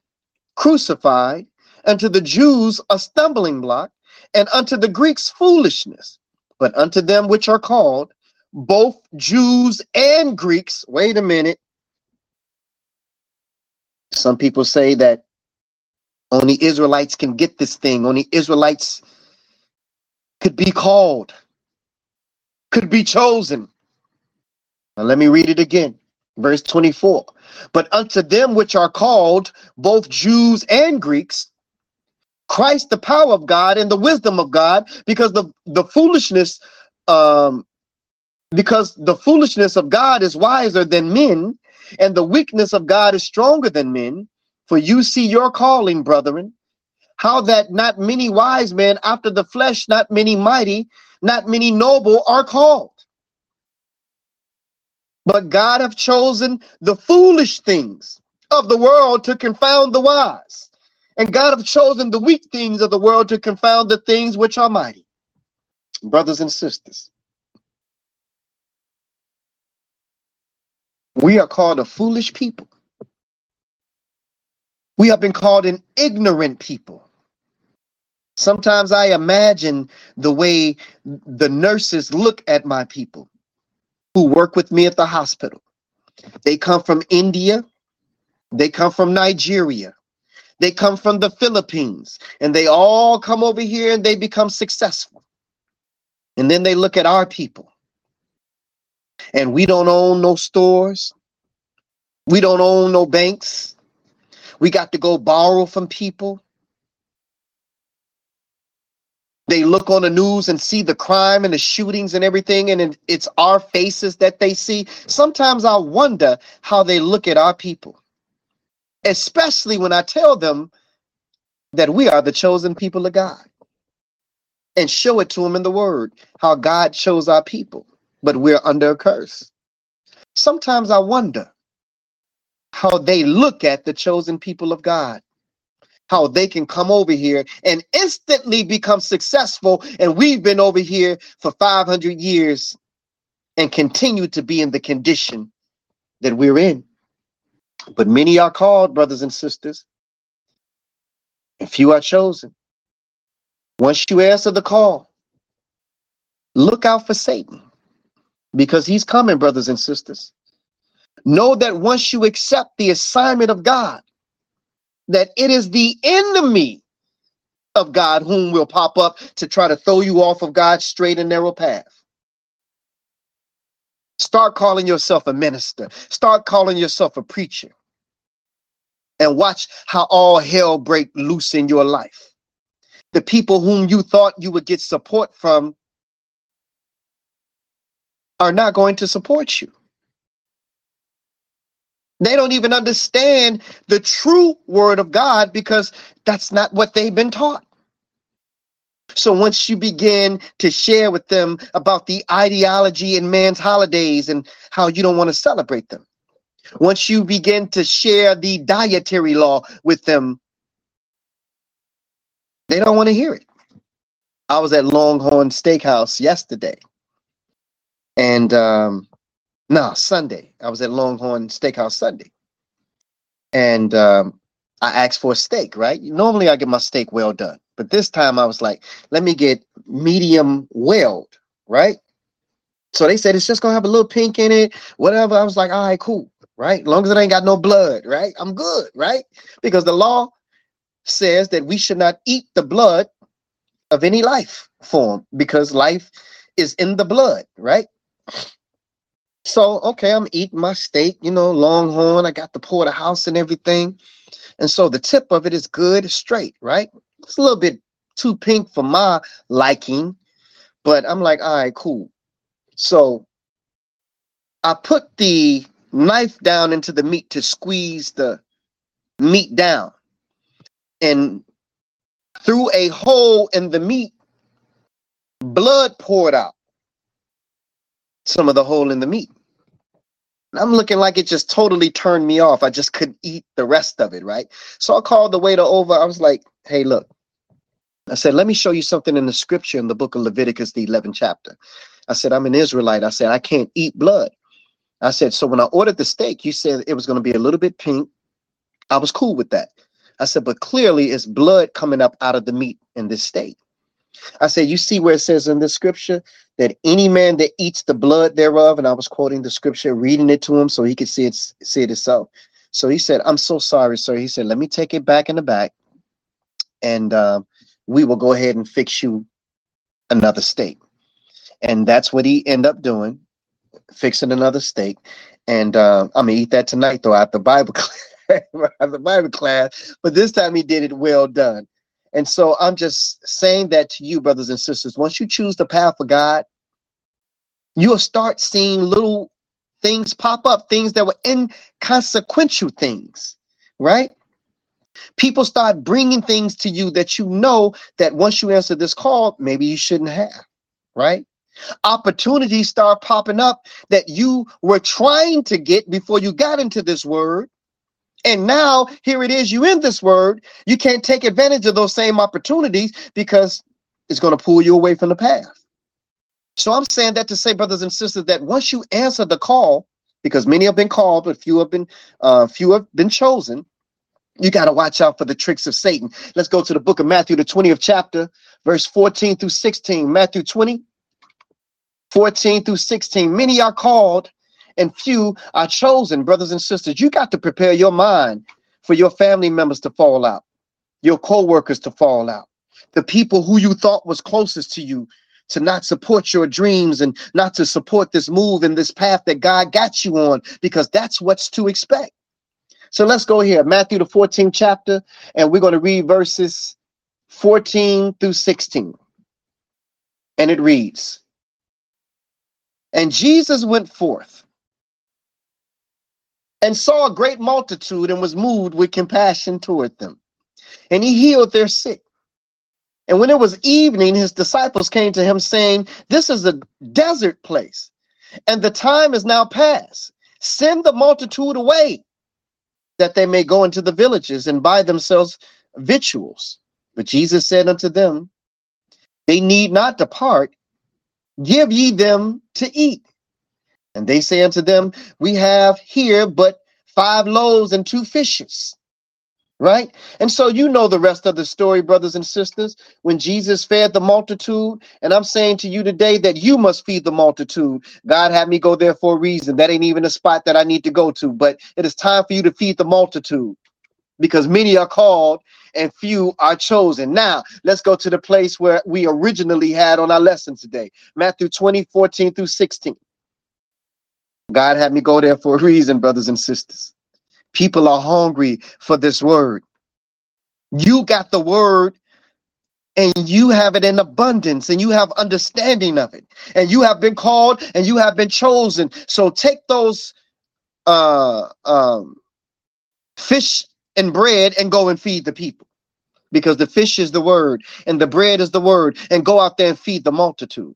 crucified, and to the Jews a stumbling block and unto the Greeks foolishness, but unto them which are called, both Jews and Greeks, wait a minute, Some people say that only Israelites can get this thing. Only Israelites could be called, could be chosen. Now, let me read it again. Verse 24. But unto them which are called, both Jews and Greeks, Christ the power of God and the wisdom of God, because the, the foolishness, um, because the foolishness of God is wiser than men, and the weakness of God is stronger than men. For you see your calling, brethren, how that not many wise men after the flesh, not many mighty, not many noble are called. But God hath chosen the foolish things of the world to confound the wise. And God hath chosen the weak things of the world to confound the things which are mighty. Brothers and sisters, we are called a foolish people. We have been called an ignorant people. Sometimes I imagine the way the nurses look at my people who work with me at the hospital. They come from India, they come from Nigeria, they come from the Philippines, and they all come over here and they become successful. And then they look at our people. And we don't own no stores. We don't own no banks. We got to go borrow from people. They look on the news and see the crime and the shootings and everything, and it's our faces that they see. Sometimes I wonder how they look at our people, especially when I tell them that we are the chosen people of God and show it to them in the word how God chose our people, but we're under a curse. Sometimes I wonder how they look at the chosen people of God how they can come over here and instantly become successful. And we've been over here for 500 years and continue to be in the condition that we're in. But many are called, brothers and sisters, and few are chosen. Once you answer the call, look out for Satan because he's coming, brothers and sisters. Know that once you accept the assignment of God, that it is the enemy of God whom will pop up to try to throw you off of God's straight and narrow path. Start calling yourself a minister. Start calling yourself a preacher. And watch how all hell break loose in your life. The people whom you thought you would get support from are not going to support you. They don't even understand the true word of God because that's not what they've been taught. So once you begin to share with them about the ideology in man's holidays and how you don't want to celebrate them, once you begin to share the dietary law with them, they don't want to hear it. I was at Longhorn Steakhouse yesterday, and um, no, Sunday. I was at Longhorn Steakhouse Sunday. And um, I asked for a steak, right? Normally I get my steak well done. But this time I was like, let me get medium welled, right? So they said it's just gonna have a little pink in it, whatever. I was like, all right, cool, right? Long as it ain't got no blood, right? I'm good, right? Because the law says that we should not eat the blood of any life form because life is in the blood, right? So, okay, I'm eating my steak, you know, longhorn. I got the porterhouse and everything. And so the tip of it is good, straight, right? It's a little bit too pink for my liking, but I'm like, all right, cool. So I put the knife down into the meat to squeeze the meat down. And through a hole in the meat, blood poured out some of the hole in the meat. I'm looking like it just totally turned me off. I just couldn't eat the rest of it, right? So I called the waiter over. I was like, hey, look. I said, let me show you something in the scripture in the book of Leviticus, the 11th chapter. I said, I'm an Israelite. I said, I can't eat blood. I said, so when I ordered the steak, you said it was going to be a little bit pink. I was cool with that. I said, but clearly it's blood coming up out of the meat in this steak. I said, you see where it says in the scripture that any man that eats the blood thereof, and I was quoting the scripture, reading it to him so he could see it, see it himself. So he said, I'm so sorry, sir. He said, let me take it back in the back and uh, we will go ahead and fix you another state. And that's what he ended up doing, fixing another steak. And uh, I'm gonna eat that tonight though after Bible class, Bible class. But this time he did it well done. And so I'm just saying that to you, brothers and sisters. Once you choose the path of God, you'll start seeing little things pop up, things that were inconsequential things, right? People start bringing things to you that you know that once you answer this call, maybe you shouldn't have, right? Opportunities start popping up that you were trying to get before you got into this word. And now here it is, you in this word. You can't take advantage of those same opportunities because it's going to pull you away from the path. So I'm saying that to say, brothers and sisters, that once you answer the call, because many have been called, but few have been uh, few have been chosen, you got to watch out for the tricks of Satan. Let's go to the book of Matthew, the 20th chapter, verse 14 through 16. Matthew 20, 14 through 16. Many are called and few are chosen, brothers and sisters. You got to prepare your mind for your family members to fall out, your co-workers to fall out, the people who you thought was closest to you to not support your dreams and not to support this move and this path that God got you on, because that's what's to expect. So let's go here, Matthew the 14th chapter, and we're going to read verses 14 through 16. And it reads, And Jesus went forth and saw a great multitude and was moved with compassion toward them. And he healed their sick. And when it was evening, his disciples came to him saying, This is a desert place, and the time is now past. Send the multitude away that they may go into the villages and buy themselves victuals. But Jesus said unto them, They need not depart, give ye them to eat. And they say unto them, We have here but five loaves and two fishes right? And so you know the rest of the story, brothers and sisters, when Jesus fed the multitude. And I'm saying to you today that you must feed the multitude. God had me go there for a reason. That ain't even a spot that I need to go to, but it is time for you to feed the multitude because many are called and few are chosen. Now, let's go to the place where we originally had on our lesson today Matthew 20, 14 through 16. God had me go there for a reason, brothers and sisters. People are hungry for this word. You got the word and you have it in abundance and you have understanding of it and you have been called and you have been chosen so take those uh um fish and bread and go and feed the people because the fish is the word and the bread is the word and go out there and feed the multitude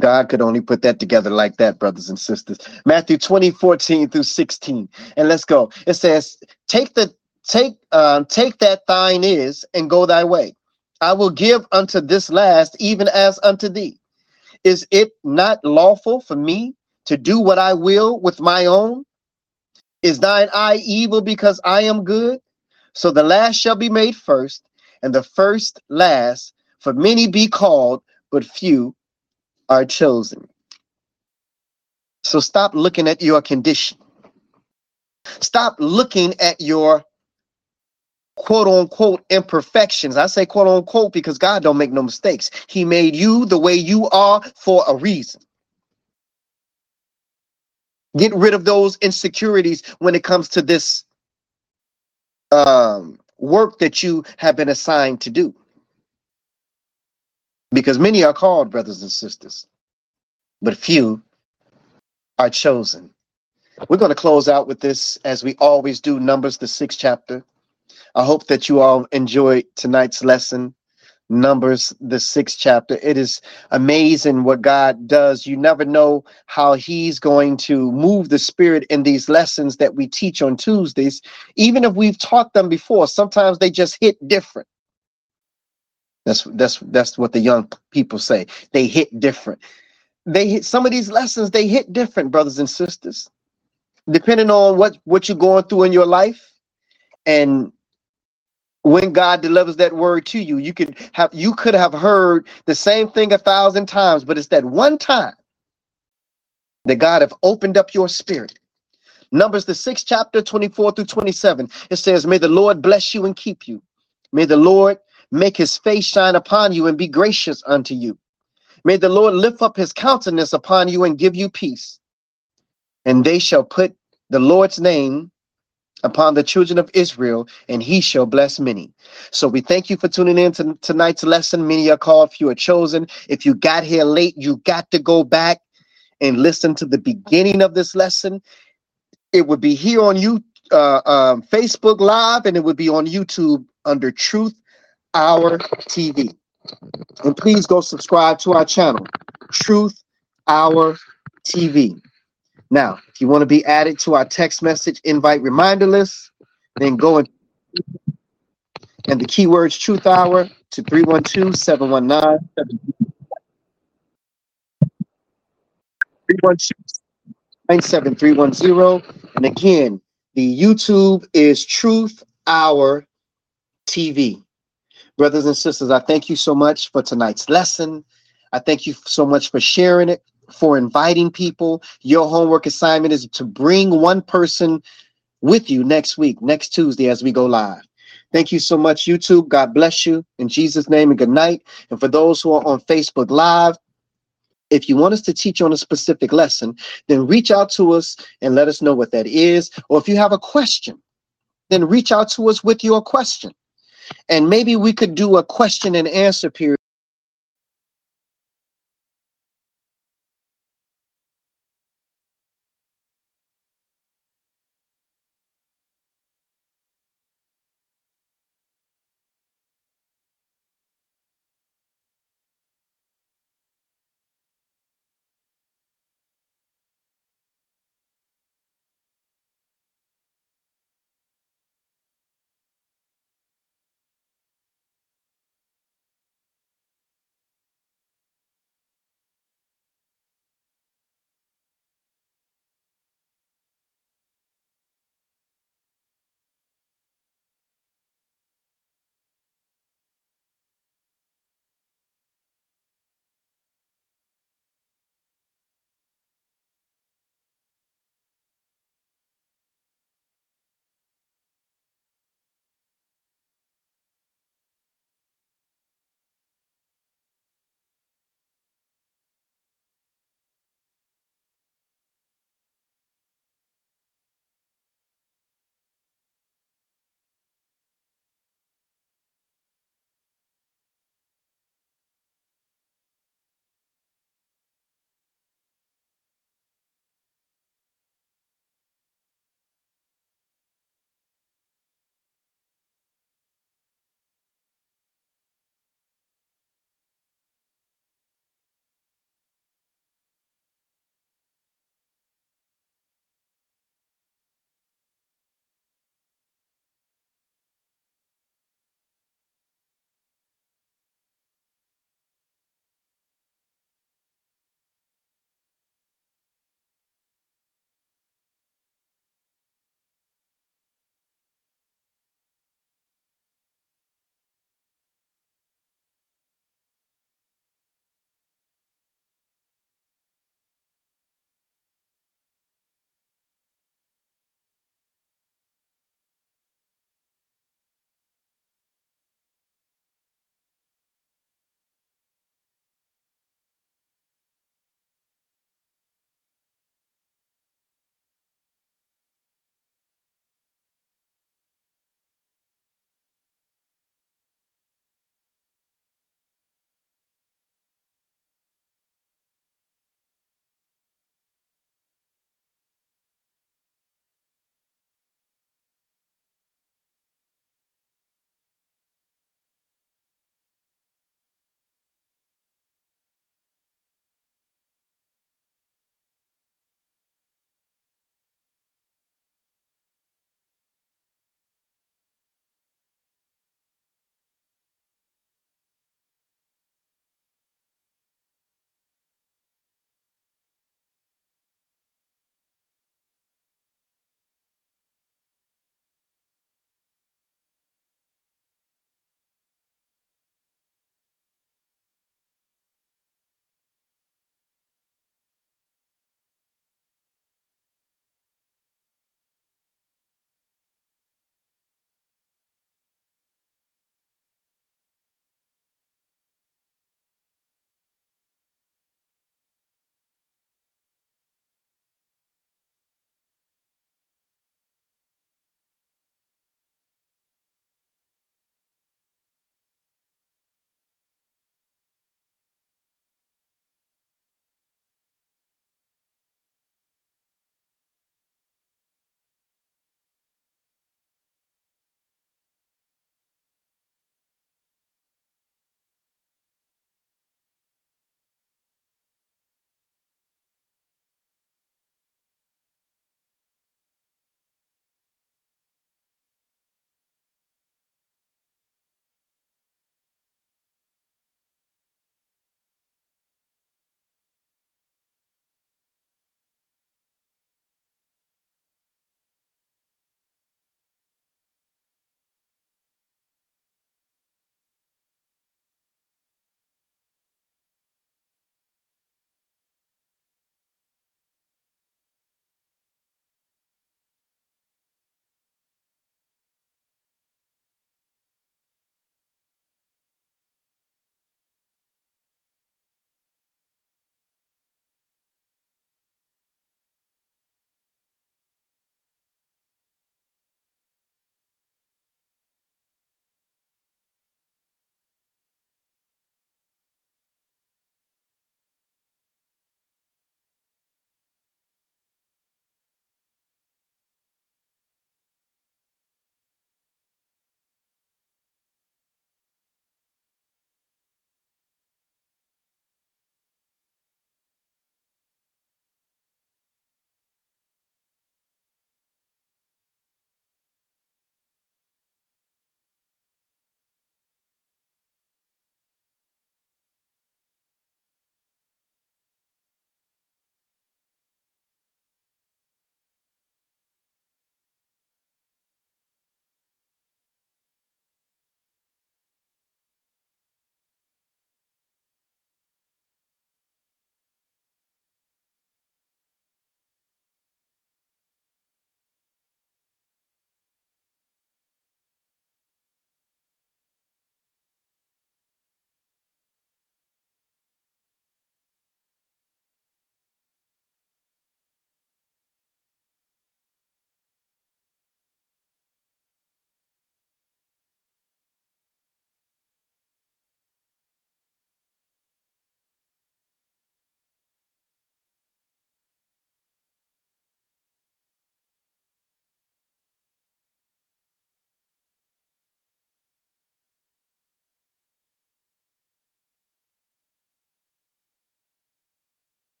God could only put that together like that, brothers and sisters. Matthew 20, 14 through 16. And let's go. It says, Take the take uh, take that thine is and go thy way. I will give unto this last, even as unto thee. Is it not lawful for me to do what I will with my own? Is thine eye evil because I am good? So the last shall be made first, and the first last, for many be called, but few are chosen. So stop looking at your condition. Stop looking at your quote unquote imperfections. I say quote unquote because God don't make no mistakes. He made you the way you are for a reason. Get rid of those insecurities when it comes to this um, work that you have been assigned to do because many are called brothers and sisters, but few are chosen. We're going to close out with this as we always do, Numbers, the sixth chapter. I hope that you all enjoyed tonight's lesson, Numbers, the sixth chapter. It is amazing what God does. You never know how He's going to move the Spirit in these lessons that we teach on Tuesdays. Even if we've taught them before, sometimes they just hit different. That's that's that's what the young people say. They hit different. They hit some of these lessons. They hit different, brothers and sisters, depending on what what you're going through in your life, and when God delivers that word to you, you could have you could have heard the same thing a thousand times, but it's that one time that God have opened up your spirit Numbers, the sixth chapter, 24 through 27. It says, May the Lord bless you and keep you. May the Lord make his face shine upon you and be gracious unto you. May the Lord lift up his countenance upon you and give you peace. And they shall put the Lord's name upon the children of Israel, and he shall bless many. So we thank you for tuning in to tonight's lesson. Many are called, few are chosen. If you got here late, you got to go back and listen to the beginning of this lesson. It would be here on you, uh, um, Facebook Live, and it would be on YouTube under Truth Hour TV. And please go subscribe to our channel, Truth Hour TV. Now, if you want to be added to our text message invite reminder list, then go and, and the keywords Truth Hour to 312 719 97310. And again, the YouTube is Truth Hour TV. Brothers and sisters, I thank you so much for tonight's lesson. I thank you so much for sharing it, for inviting people. Your homework assignment is to bring one person with you next week, next Tuesday, as we go live. Thank you so much, YouTube. God bless you. In Jesus' name, and good night. And for those who are on Facebook Live, if you want us to teach on a specific lesson, then reach out to us and let us know what that is. Or if you have a question, then reach out to us with your question. And maybe we could do a question and answer period